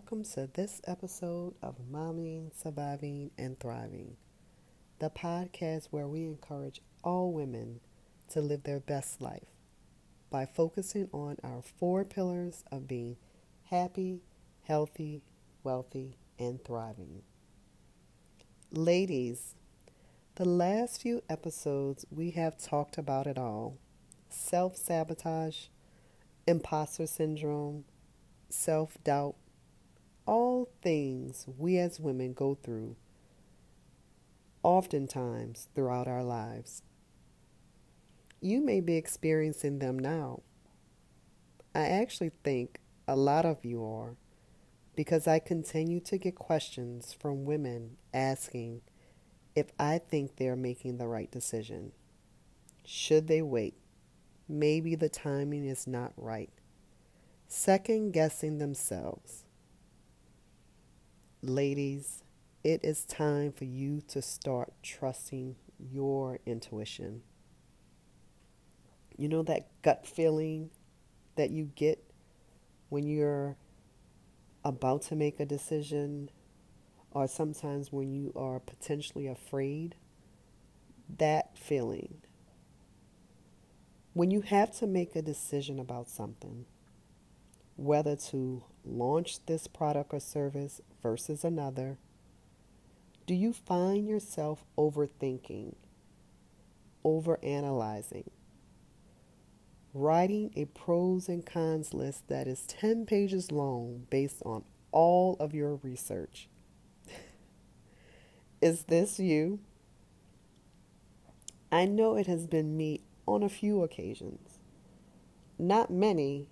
to this episode of Momming, Surviving, and Thriving, the podcast where we encourage all women to live their best life by focusing on our four pillars of being happy, healthy, wealthy, and thriving. Ladies, the last few episodes we have talked about it all self sabotage, imposter syndrome, self doubt, all things we as women go through oftentimes throughout our lives. You may be experiencing them now. I actually think a lot of you are because I continue to get questions from women asking if I think they're making the right decision. Should they wait? Maybe the timing is not right. Second guessing themselves. Ladies, it is time for you to start trusting your intuition. You know that gut feeling that you get when you're about to make a decision, or sometimes when you are potentially afraid? That feeling. When you have to make a decision about something, whether to launch this product or service versus another, do you find yourself overthinking, overanalyzing, writing a pros and cons list that is 10 pages long based on all of your research? is this you? I know it has been me on a few occasions. Not many,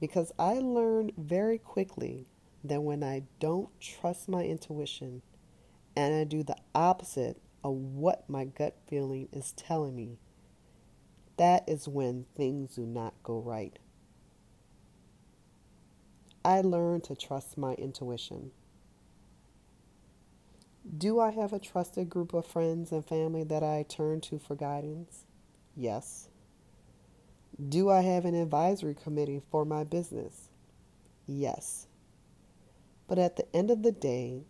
because I learned very quickly that when I don't trust my intuition and I do the opposite of what my gut feeling is telling me, that is when things do not go right. I learned to trust my intuition. Do I have a trusted group of friends and family that I turn to for guidance? Yes. Do I have an advisory committee for my business? Yes. But at the end of the day,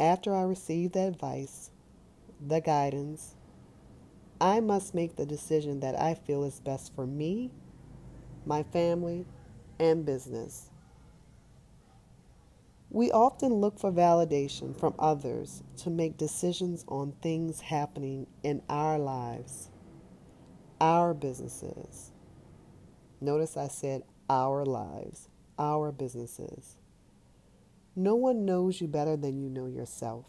after I receive the advice, the guidance, I must make the decision that I feel is best for me, my family, and business. We often look for validation from others to make decisions on things happening in our lives, our businesses, Notice I said our lives, our businesses. No one knows you better than you know yourself.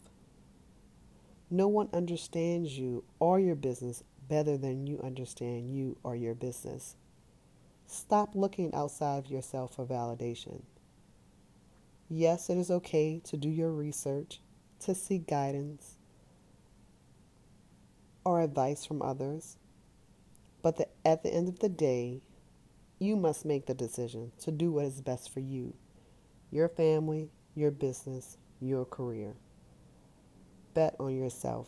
No one understands you or your business better than you understand you or your business. Stop looking outside of yourself for validation. Yes, it is okay to do your research, to seek guidance or advice from others, but the, at the end of the day, you must make the decision to do what is best for you, your family, your business, your career. Bet on yourself.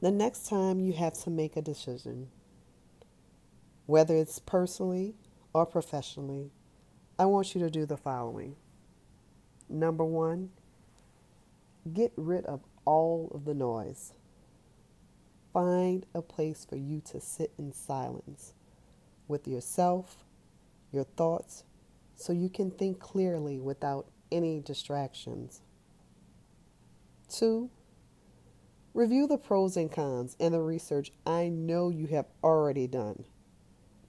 The next time you have to make a decision, whether it's personally or professionally, I want you to do the following. Number one, get rid of all of the noise. Find a place for you to sit in silence with yourself, your thoughts, so you can think clearly without any distractions. Two, review the pros and cons and the research I know you have already done.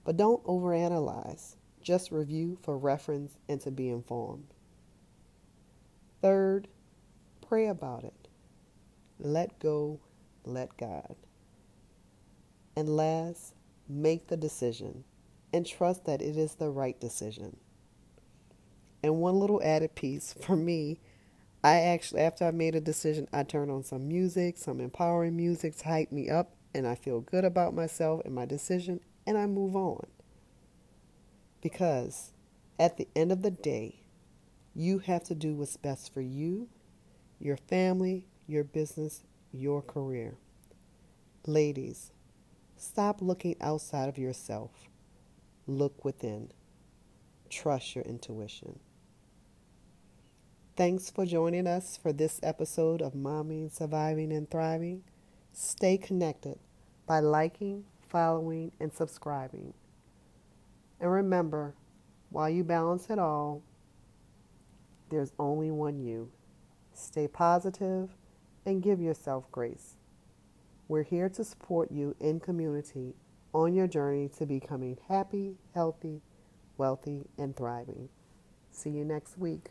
But don't overanalyze. Just review for reference and to be informed. Third, pray about it. Let go, let God. And last, make the decision and trust that it is the right decision. And one little added piece for me, I actually, after I made a decision, I turn on some music, some empowering music to hype me up, and I feel good about myself and my decision, and I move on. Because at the end of the day, you have to do what's best for you, your family, your business, your career. Ladies, Stop looking outside of yourself. Look within. Trust your intuition. Thanks for joining us for this episode of Mommy Surviving and Thriving. Stay connected by liking, following, and subscribing. And remember, while you balance it all, there's only one you. Stay positive and give yourself grace. We're here to support you in community on your journey to becoming happy, healthy, wealthy, and thriving. See you next week.